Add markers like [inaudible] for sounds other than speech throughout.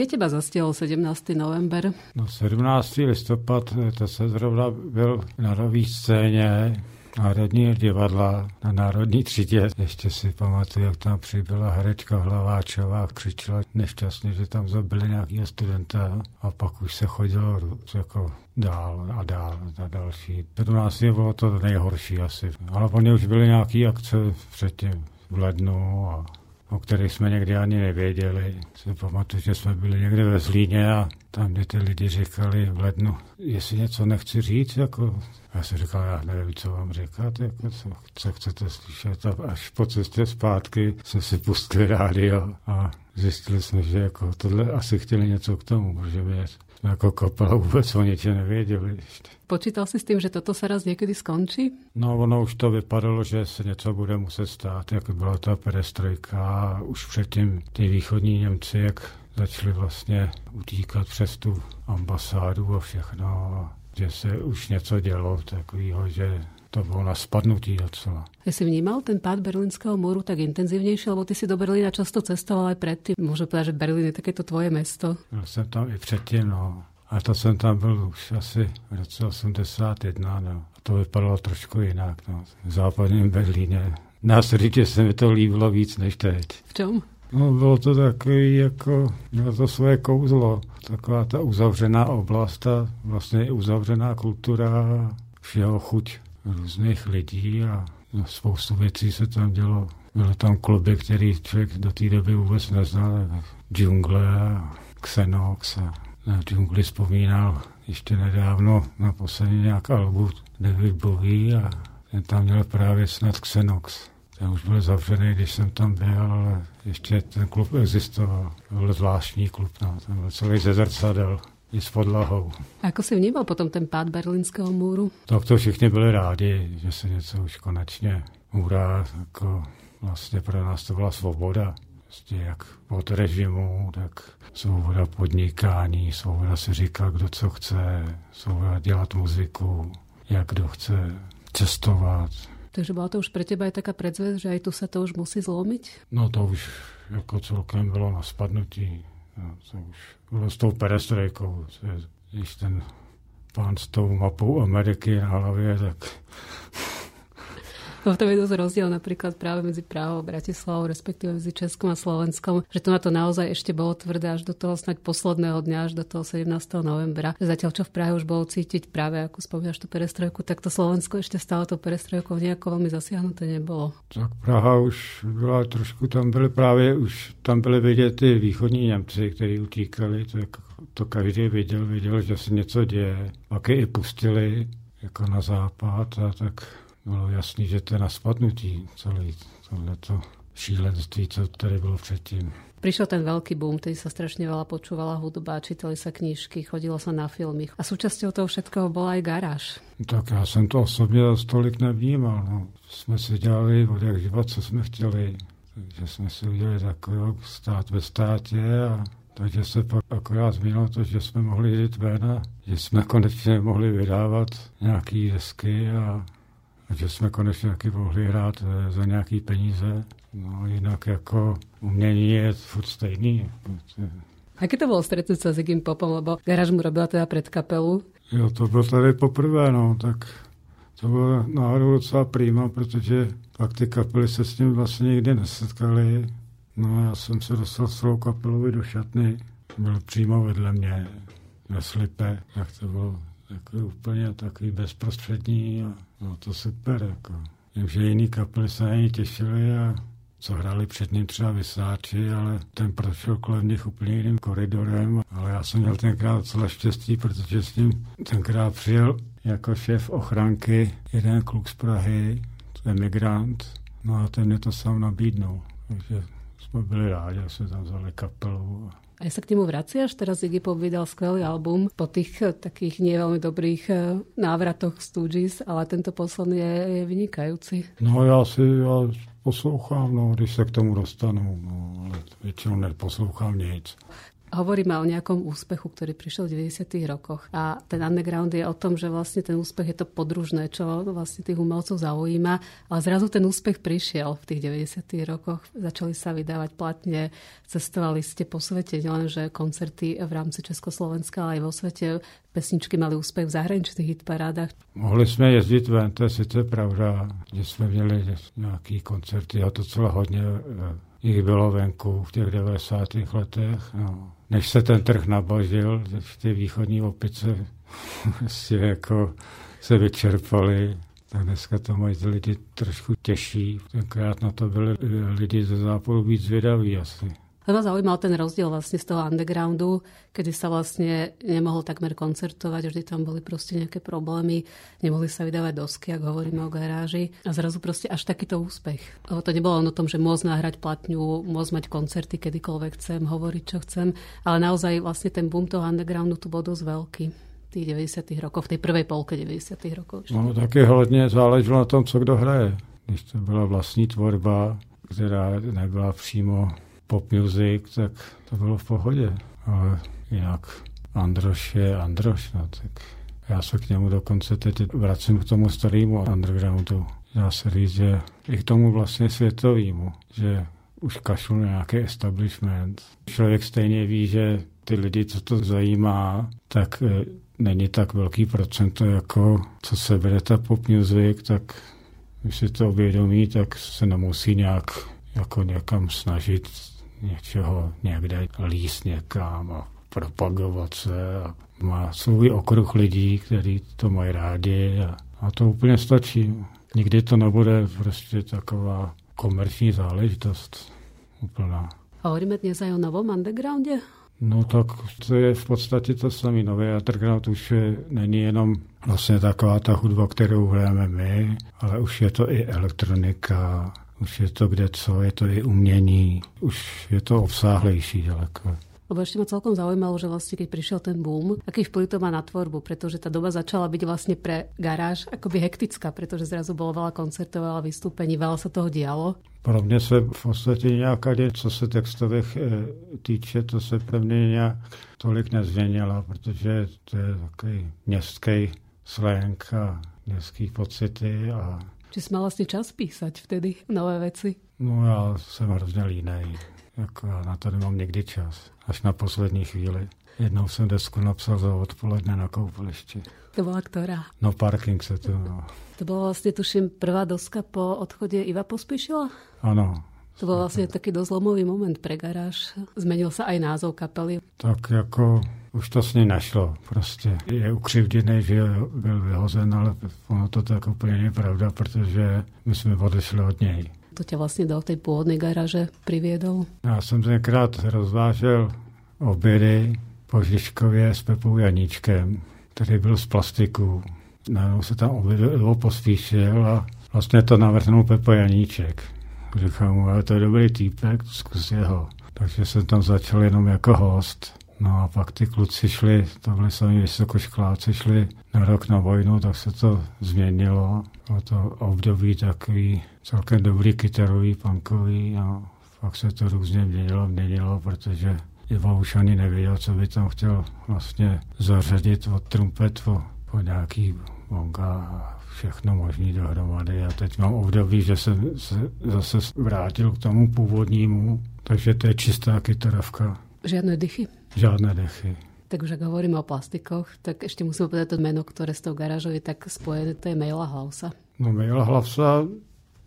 Kde teba zastihl 17. november? No 17. listopad, to se zrovna byl na nový scéně Národní divadla na Národní třídě. Ještě si pamatuju, jak tam přibyla herečka Hlaváčová, křičela nešťastně, že tam zabili nějakého studenta a pak už se chodilo jako dál a dál a další. Pro nás je bylo to nejhorší asi. Ale oni už byly nějaké akce předtím v lednu a o kterých jsme někdy ani nevěděli. Si pamatuju, že jsme byli někde ve Zlíně a tam, kde ty lidi říkali v lednu, jestli něco nechci říct, jako já jsem říkal, já nevím, co vám říkat, jako co, co chcete slyšet. A až po cestě zpátky jsme si pustili rádio a zjistili jsme, že jako tohle asi chtěli něco k tomu, protože jsme jako kapela vůbec o ničem nevěděli. Počítal jsi s tím, že toto se raz někdy skončí? No, ono už to vypadalo, že se něco bude muset stát, jako byla ta perestrojka a už předtím ty východní Němci, jak začali vlastně utíkat přes tu ambasádu a všechno že se už něco dělo takového, že to bylo na spadnutí docela. Jsi vnímal ten pád berlínského múru tak intenzívnější, lebo ty si do Berlína často cestoval aj predtým. Můžu povedať, že Berlín je takéto tvoje mesto. Byl jsem tam i předtím, no. A to jsem tam byl už asi v roce 81, no. A to vypadalo trošku jinak, no. V západním Berlíně. Na říct, se mi to líbilo víc než teď. V čem? No, bylo to takový, jako, mělo to svoje kouzlo. Taková ta uzavřená oblast, ta vlastně uzavřená kultura, všeho chuť různých lidí a no, spoustu věcí se tam dělo. Byly tam kluby, který člověk do té doby vůbec neznal, džungle a Xenox a na džungli vzpomínal ještě nedávno na poslední nějak albu David Bowie a ten tam měl právě snad Xenox. Ten už byl zavřený, když jsem tam byl, ale ještě ten klub existoval. To byl zvláštní klub, no. ten byl celý ze zrcadel i s podlahou. A jako si vnímal potom ten pád berlínského můru? Tak to všichni byli rádi, že se něco už konečně můra, jako vlastně pro nás to byla svoboda. Prostě jak od režimu, tak svoboda podnikání, svoboda si říkat, kdo co chce, svoboda dělat muziku, jak kdo chce cestovat, takže byla to už pro teba aj taká predzvesť, že aj tu se to už musí zlomit? No to už jako celkem bylo na spadnutí. No, to už bylo s tou perestrojkou. Když ten pán s tou mapou Ameriky na hlavě, tak [laughs] v tom je dosť rozdiel napríklad práve medzi a Bratislavou, respektíve medzi Českom a Slovenskom, že to na to naozaj ešte bolo tvrdé až do toho snaď posledného dňa, až do toho 17. novembra. Zatiaľ, čo v Prahe už bolo cítiť práve, ako spomínaš tú perestrojku, tak to Slovensko ešte stále to perestrojkou nejako veľmi zasiahnuté nebolo. Tak Praha už byla trošku, tam byly právě už, tam byly vidět ty východní Němci, kteří utíkali, to, jako, to každý viděl, viděl, že se něco děje. Pak je i pustili jako na západ a tak bylo jasný, že to je na spadnutí celé tohleto šílenství, co tady bylo předtím. Prišiel ten veľký boom, tedy sa strašne veľa počúvala hudba, čítali sa knižky, chodilo sa na filmy. A súčasťou toho všetkého bola aj garáž. Tak já jsem to osobně tolik nevnímal. No. Jsme si dělali od jak život, co jsme chtěli. Takže jsme si udělali takový stát ve státě a takže se pak akorát změnilo to, že jsme mohli jít ven a že jsme konečně mohli vydávat nějaký desky a že jsme konečně taky mohli hrát eh, za nějaký peníze. No jinak jako umění je furt stejný. Aké to bylo stretnúť sa s Iggy Popom, lebo garáž mu robila teda před kapelu? Jo, to bylo tady poprvé, no, tak to bylo náhodou docela prýma, protože pak ty kapely se s ním vlastně nikdy nesetkali. No já jsem se dostal s celou kapelou do šatny, byl přímo vedle mě, ve slipe, jak to bylo jako úplně takový bezprostřední a no to super. Jako. Vím, že jiný kapely se na těšili a co hráli před ním třeba vysáči, ale ten prošel kolem nich úplně jiným koridorem. Ale já jsem měl tenkrát docela štěstí, protože s ním tenkrát přijel jako šéf ochranky jeden kluk z Prahy, emigrant, no a ten mě to sám nabídnul. Takže jsme byli rádi, že jsme tam vzali kapelu. A sa k nemu vraciaš? Teraz Iggy Pop vydal skvelý album po tých eh, takých nie veľmi dobrých eh, návratoch Stooges, ale tento posledný je, je vynikající. No já si já poslouchám, no, když se k tomu dostanu, no, ale většinou neposlouchám nic. Hovoríme o nejakom úspechu, ktorý prišiel v 90. rokoch. A ten underground je o tom, že vlastne ten úspech je to podružné, čo vlastne tých umelcov zaujíma. Ale zrazu ten úspech prišiel v tých 90. rokoch. Začali sa vydávať platne, cestovali ste po svete, nielenže koncerty v rámci Československa, ale aj vo svete pesničky mali úspech v zahraničných hitparádách. Mohli jsme jezdit ven, to je sice pravda, že jsme měli nějaký koncerty a to celé hodně eh, jich bylo venku v těch 90. letech. No. Než se ten trh nabažil, ty východní opice [laughs] prostě jako se vyčerpali, tak dneska to mají lidi trošku těžší. Tenkrát na to byli lidi ze západu víc zvědaví asi. Lebo zaujímal ten rozdiel vlastne z toho undergroundu, kedy sa vlastne nemohol takmer koncertovať, vždy tam boli proste nejaké problémy, nemohli sa vydávať dosky, ak hovoríme o garáži. A zrazu proste až takýto úspech. Lebo to nebolo len o tom, že môcť nahrať platňu, môcť mať koncerty kedykoľvek chcem, hovoriť čo chcem, ale naozaj vlastne ten boom toho undergroundu tu bol dosť veľký tých 90. rokov, v tej prvej polke 90. rokov. No taky hodně záleželo na tom, co kdo hraje. Když to byla vlastní tvorba, která nebyla přímo pop music, tak to bylo v pohodě. Ale jinak Androš je Androš, no, tak já se k němu dokonce teď vracím k tomu starému undergroundu. Dá se říct, že i k tomu vlastně světovému, že už kašlu na nějaký establishment. Člověk stejně ví, že ty lidi, co to zajímá, tak e, není tak velký procento, jako co se bere ta pop music, tak když si to uvědomí, tak se nemusí nějak jako někam snažit něčeho někde líst někam a propagovat se a má svůj okruh lidí, kteří to mají rádi a, a to úplně stačí. Nikdy to nebude prostě taková komerční záležitost úplná. Hovoríme dnes aj o novom undergrounde? No tak to je v podstatě to samé. Nový underground už je, není jenom vlastně taková ta hudba, kterou hrajeme my, ale už je to i elektronika, už je to kde co, je to i umění, už je to obsáhlejší daleko. Lebo ešte ma celkom zaujímalo, že vlastne keď prišiel ten boom, aký vplyv to má na tvorbu, pretože tá doba začala byť vlastne pre garáž akoby hektická, pretože zrazu bolo veľa koncertov, veľa vystúpení, veľa sa toho dialo. Pro mě se v podstatě nějaká děť, co se textových e, týče, to se pevně nějak tolik nezměnilo, protože to je takový městský slang a městský pocity a Či jsi mal vlastně čas písať vtedy nové věci? No já jsem hrozně línej. Jako já na to nemám někdy čas. Až na poslední chvíli. Jednou jsem desku napsal za odpoledne na koupališti. To byla která? No parking se to... No. To byla vlastně, tuším, prvá doska po odchodě Iva Pospíšila? Ano. To byl vlastně taky dost zlomový moment pre garáž. Zmenil se aj názov kapely. Tak jako už to s ní nešlo. Prostě je ukřivděný, že byl vyhozen, ale ono to tak úplně není pravda, protože my jsme odešli od něj. To tě vlastně do té původné garáže přivědol? Já jsem tenkrát rozvážel obědy po Žižkově s Pepou Janíčkem, který byl z plastiku. Najednou se tam objevil pospíšil a vlastně to navrhnul Pepa Janíček. Říkám mu, ale to je dobrý týpek, zkus jeho. Takže jsem tam začal jenom jako host. No a pak ty kluci šli, to byli sami vysokoškoláci, šli na rok na vojnu, tak se to změnilo. Bylo to období takový celkem dobrý kytarový, punkový a pak se to různě měnilo, měnilo, protože Ivo už ani nevěděl, co by tam chtěl vlastně zařadit od trumpet po, po nějaký bonga a všechno možný dohromady. A teď mám období, že jsem se zase vrátil k tomu původnímu, takže to je čistá kytarovka. Žádné dychy? Žádné dechy. Tak už ak hovoríme o plastikoch, tak ešte musíme povedať to meno, ktoré s tou garážou je tak spojené, to je Maila Hlavsa. No Maila Hlavsa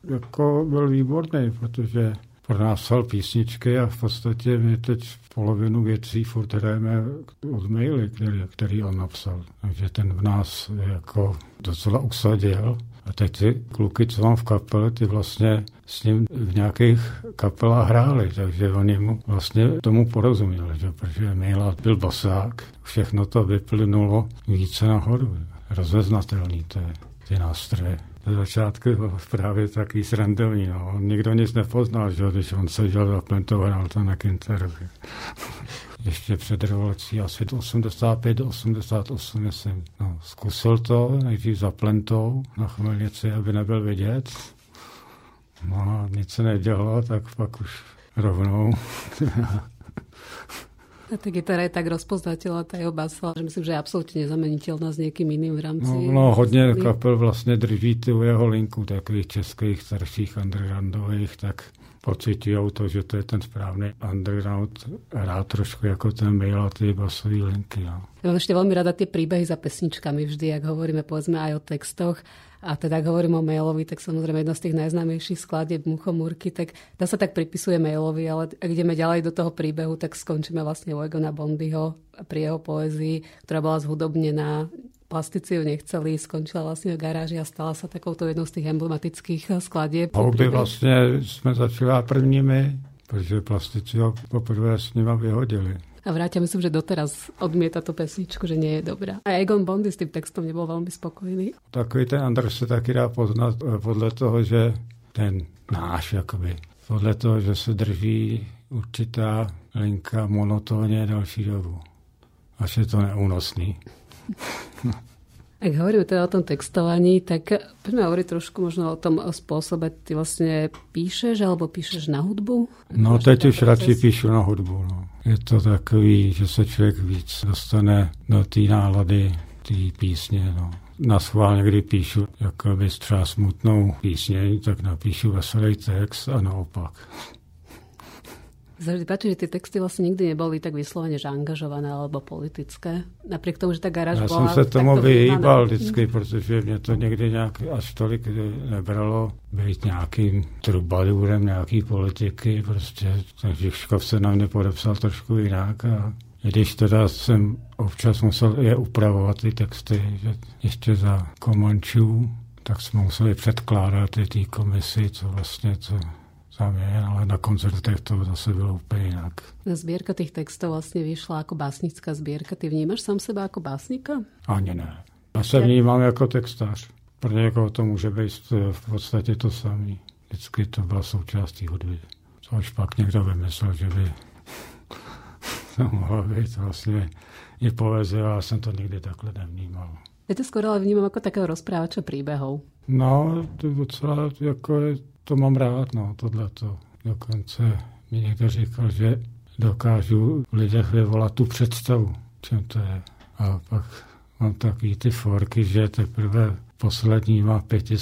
jako byl výborný, protože pro nás psal písničky a v podstatě my teď polovinu věcí furt hrajeme od maily, který, který on napsal. Takže ten v nás jako docela usadil. A teď ty kluky, co mám v kapele, ty vlastně s ním v nějakých kapelách hráli, takže oni mu vlastně tomu porozuměli, že? protože Mila byl basák, všechno to vyplynulo více nahoru. Rozeznatelný to je, ty nástroje. Do začátku právě takový srandovní, no. On nikdo nic nepoznal, že? když on seděl za plentou, hrál to na kinteru. Ještě před revolucí, asi 85 88 jsem no, zkusil to, nejdřív za plentou na chmelnici, aby nebyl vidět. No a nic se nedělo, tak pak už rovnou. [laughs] A tá gitara je tak rozpoznateľná, tá jeho basa, že myslím, že je absolútne nezameniteľná s niekým iným v rámci... No, no hodně kapel vlastně drží tu jeho linku takových českých starších undergroundových, tak pocitují to, že to je ten správný underground, hrá trošku jako ten mail a ty basové linky. No. Ja mám ešte veľmi rada tie príbehy za pesničkami vždy, ak hovoríme povedzme aj o textoch. A teda ak hovorím o mailovi, tak samozrejme jedno z tých najznámejších skladieb Muchomúrky, tak to sa tak pripisuje mailovi, ale ak ideme ďalej do toho príbehu, tak skončíme vlastne u Egona Bondyho pri jeho poézii, ktorá bola zhudobnená plastici ju nechceli, skončila vlastne v garáži a stala sa takouto jednou z tých emblematických skladieb. Houby vlastně jsme začali prvními, protože plastici ho poprvé s nima vyhodili. A vrátia, myslím, že doteraz odmieta tú pesničku, že nie je dobrá. A Egon Bondy s tým textom nebol veľmi spokojný. Takový ten Anders se taky dá poznat eh, podle toho, že ten náš, jakoby, podle toho, že se drží určitá linka monotónně další dobu. Až je to neúnosný. [laughs] Ak hovoríme teda o tom textovaní, tak poďme hovoriť trošku možno o tom spôsobe, ty vlastne píšeš alebo píšeš na hudbu? No teď už radši píšu na hudbu. No. Je to takový, že se člověk víc dostane do té nálady, té písně. No. Na schvál někdy píšu jakoby třeba smutnou písně, tak napíšu veselý text a naopak sa vždy páči, že tie texty vlastne nikdy neboli tak vyslovene že angažované alebo politické. Napriek tomu, že ta garáž Já bola... jsem se tomu vyhýbal vždycky, protože mě to někdy nějak až tolik nebralo být nějakým trubadurem nějaký politiky. Prostě ten Žižkov se na mě podepsal trošku jinak a když teda jsem občas musel je upravovat ty texty, že ještě za Komančů, tak jsme museli předkládat ty té komisi, co vlastně, co je, ale na koncertech to zase bylo úplně jinak. Zbierka těch textů vlastně vyšla jako básnická zbierka. Ty vnímáš sám sebe jako básnika? Ani ne. Já se vnímám jako textář. Pro někoho to může být v podstatě to samé. Vždycky to byla součástí hudby. Což pak někdo vymyslel, že by [laughs] to mohlo být vlastně i poezie, ale já jsem to nikdy takhle nevnímal. Já to skoro ale vnímám jako takého rozprávače příběhů. No, to docela jako je to mám rád, no, tohleto. Dokonce mi někdo říkal, že dokážu v lidech vyvolat tu představu, čem to je. A pak mám takový ty forky, že teprve posledníma pěti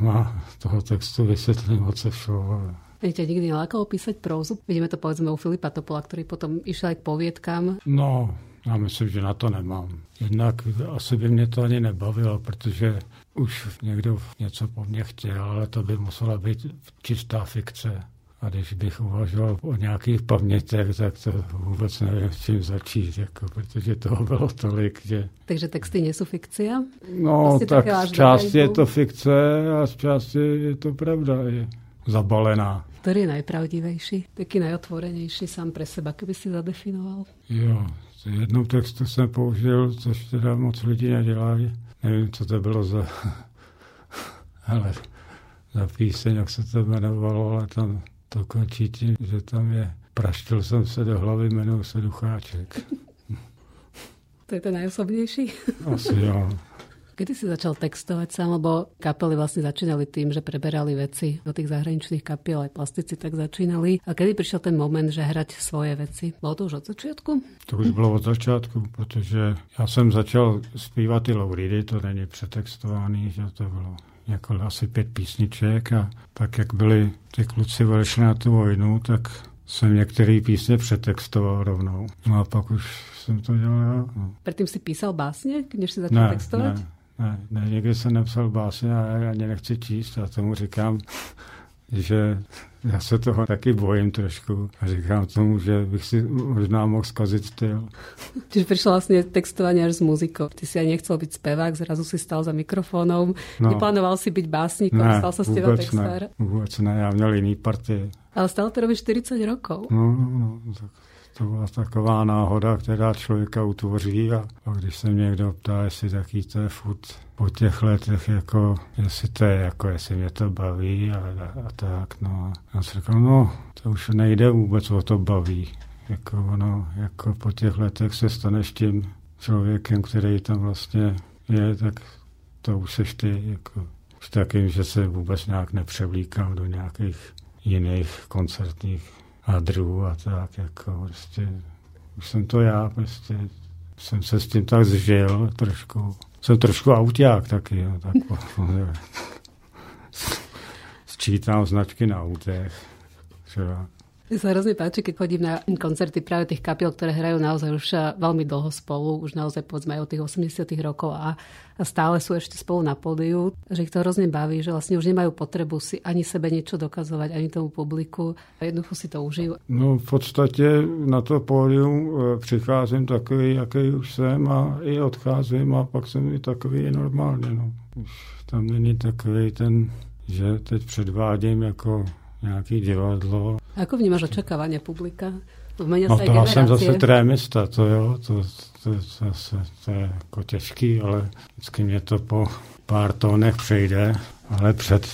má toho textu vysvětlím, o co šlo. Ťa nikdy nelákalo písať prózu? Vidíme to povedzme u Filipa Topola, který potom išel aj k povědkám. No, já myslím, že na to nemám. Jednak asi by mě to ani nebavilo, protože už někdo něco po mně chtěl, ale to by musela být čistá fikce. A když bych uvažoval o nějakých pamětech, tak to vůbec nevím, s čím začít, jako, protože toho bylo tolik, že... Takže texty nejsou fikcia? No, vlastně tak z části je to fikce a z části je to pravda, je zabalená. Který je najpravdivejší? Taký najotvorenější sám pre seba, keby si zadefinoval? Jo, jednou textu jsem použil, což teda moc lidí nedělají nevím, co to bylo za, [laughs] ale za píseň, jak se to jmenovalo, ale tam to končí tím, že tam je praštil jsem se do hlavy, jmenuji se Ducháček. To je to najosobnější? Asi jo. Kedy si začal textovať sám, lebo kapely vlastne začínali tým, že preberali veci do tých zahraničných kapiel, aj plastici tak začínali. A kedy prišiel ten moment, že hrať svoje veci? Bylo to už od začátku? To už bylo od začátku, protože já jsem začal zpívat ty Louridy, to není přetextovaný, že to bylo jako asi pět písniček a tak, jak byli ty kluci odešli na tu vojnu, tak jsem některé písně přetextoval rovnou. No a pak už jsem to dělal já. No. Předtím si písal básně, když si začal ne, textovat? Ne, ne, ne, někdy jsem napsal básně a já ani nechci číst. Já tomu říkám, že já se toho taky bojím trošku a říkám tomu, že bych si možná mohl zkazit styl. Čiže přišlo vlastně textování až s muzikou. Ty si ani nechcel být zpěvák, zrazu si stal za mikrofonem. No. Neplánoval si být básníkom, ne, stal se s těma textár. Ne, vůbec ne, já měl jiný partie. Ale stále to robíš 40 rokov. No, no, no tak to byla taková náhoda, která člověka utvoří a, a když se mě někdo ptá, jestli taký to je furt po těch letech, jako, jestli to je, jako, jestli mě to baví a, a, a tak, no. A já jsem říkal, no, to už nejde vůbec o to baví. Jako ono, jako po těch letech se staneš tím člověkem, který tam vlastně je, tak to už seš ty, jako, už takým, že se vůbec nějak nepřevlíkám do nějakých jiných koncertních hadrů a tak, jako prostě už jsem to já, prostě jsem se s tím tak zžil trošku. Jsem trošku auták taky, jo, tak, [laughs] Sčítám značky na autech. Třeba. Mne sa hrozne páči, keď chodím na koncerty práve tých kapiel, ktoré hrajú naozaj už veľmi dlho spolu, už naozaj povedzme aj od tých 80 rokov a, a stále sú ešte spolu na pódiu, že ich to hrozne baví, že vlastne už nemajú potrebu si ani sebe niečo dokazovať, ani tomu publiku. A jednoducho si to užijú. No v podstatě na to pódium e, přicházím takový, jaký už jsem a i odcházím a pak jsem i takový normálně. No. Už tam není takový ten, že teď předvádím jako nějaký divadlo. Ako vnímáš očakávání publika? no to já jsem zase trémista, to jo, to, to, to, to, to je jako těžký, ale vždycky mě to po pár tónech přejde, ale před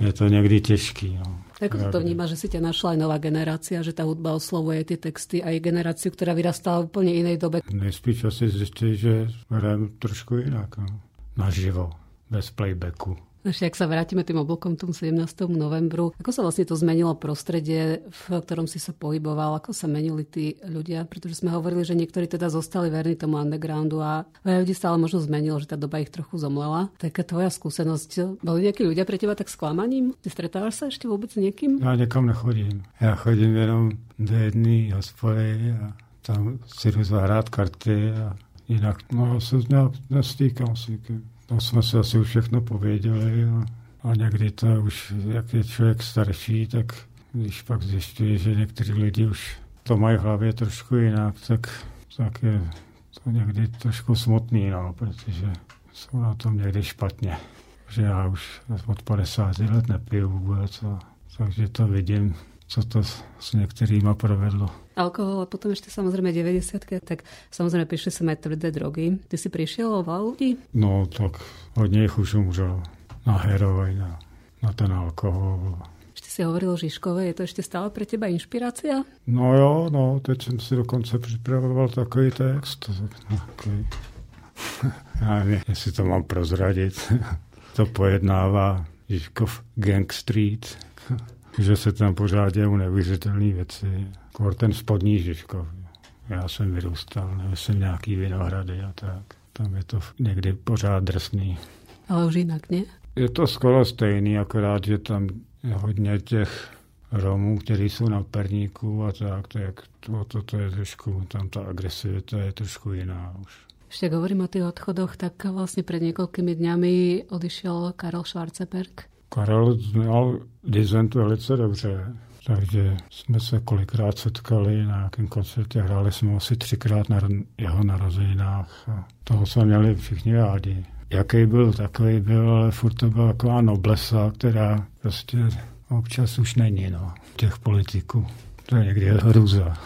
je to někdy těžký. No. Ako to vníma, že si ťa našla aj nová generácia, že tá hudba oslovuje ty texty aj generáciu, ktorá vyrastala v úplne inej dobe? Nejspíš asi zjistí, že hrajem trošku jinak, no. naživo, bez playbacku. Ešte ak sa vrátime tým oblúkom tomu 17. novembru, ako sa vlastne to zmenilo prostredie, v ktorom si sa pohyboval, ako sa menili tí ľudia, pretože sme hovorili, že niektorí teda zostali verní tomu undergroundu a veľa ľudí stále možno zmenilo, že tá doba ich trochu zomlela. Taká tvoja skúsenosť, boli nejakí ľudia pre teba tak sklamaním? Ty stretávaš sa ešte vôbec s niekým? Ja niekam nechodím. Ja chodím jenom do jedné hospody a tam si zahrát karty a jinak no, se nějak s nikým. To jsme si asi už všechno pověděli a, a někdy to už, jak je člověk starší, tak když pak zjišťuje, že někteří lidi už to mají v hlavě trošku jinak, tak, tak je to někdy trošku smutný, no, protože jsou na tom někdy špatně. Že já už od 50 let nepiju vůbec, a, takže to vidím, co to s některýma provedlo. Alkohol a potom ešte samozrejme 90 tak samozrejme prišli sem aj tvrdé drogy. Ty si prišiel o ľudí? No tak hodně jich už umřelo na heroin, na, na ten alkohol. Ešte si hovoril o Žižkové, je to ešte stále pre teba inšpirácia? No jo, no, teď jsem si dokonce připravoval takový text. Takový. [laughs] Já nevím, jestli to mám prozradit. [laughs] to pojednává Žižkov Gang Street, že se tam pořád dějou neuvěřitelné věci. Kor ten spodní Žižkov. Já jsem vyrůstal, nevím, jsem nějaký vinohrady a tak. Tam je to někdy pořád drsný. Ale už jinak, ne? Je to skoro stejný, akorát, že tam je hodně těch Romů, kteří jsou na perníku a tak, tak to, to, to je trošku, tam ta agresivita je trošku jiná už. Ak hovorím o tých odchodoch, tak vlastne pred niekoľkými dňami odišiel Karol Schwarzenberg. Karel znal dizent velice dobře, takže jsme se kolikrát setkali na nějakém koncertě, hráli jsme asi třikrát na jeho narozeninách a toho jsme měli všichni rádi. Jaký byl, takový byl, ale furt to byla taková noblesa, která prostě občas už není, no, těch politiků. To je někdy hruza.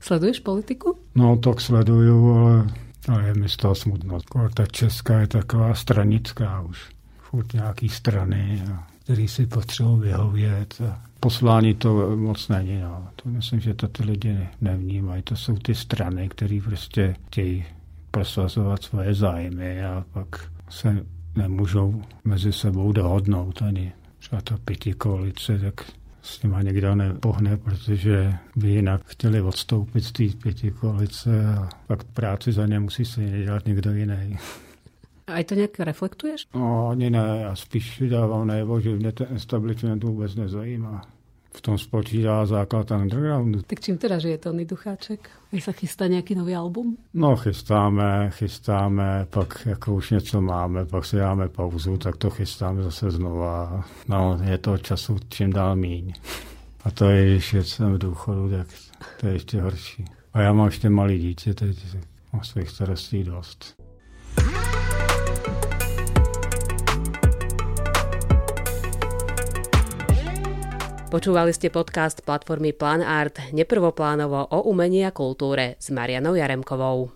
Sleduješ politiku? No, tak sleduju, ale, ale je mi z toho smutno. Ta česká je taková stranická už. Furt nějaký strany a který si potřebují vyhovět. Poslání to moc není. No. To myslím, že to ty lidi nevnímají. To jsou ty strany, které prostě chtějí prosazovat svoje zájmy a pak se nemůžou mezi sebou dohodnout ani třeba ta pěti koalice, tak s nima někdo nepohne, protože by jinak chtěli odstoupit z té pěti koalice a pak práci za ně musí se dělat někdo jiný. Aj to nějak reflektuješ? No, ani ne, já spíš dávám najevo, že mě ten establishment vůbec nezajímá. V tom spočívá základ undergroundu. Tak čím teda žije Tony Ducháček? Vy se chystá nějaký nový album? No chystáme, chystáme, pak jako už něco máme, pak si dáme pauzu, tak to chystáme zase znova. No, je to času čím dál míň. A to je, když jsem v důchodu, tak to je ještě horší. A já mám ještě malý dítě, teď mám svých starostí dost. Počúvali ste podcast platformy Plan Art neprvoplánovo o umení a kultúre s Marianou Jaremkovou.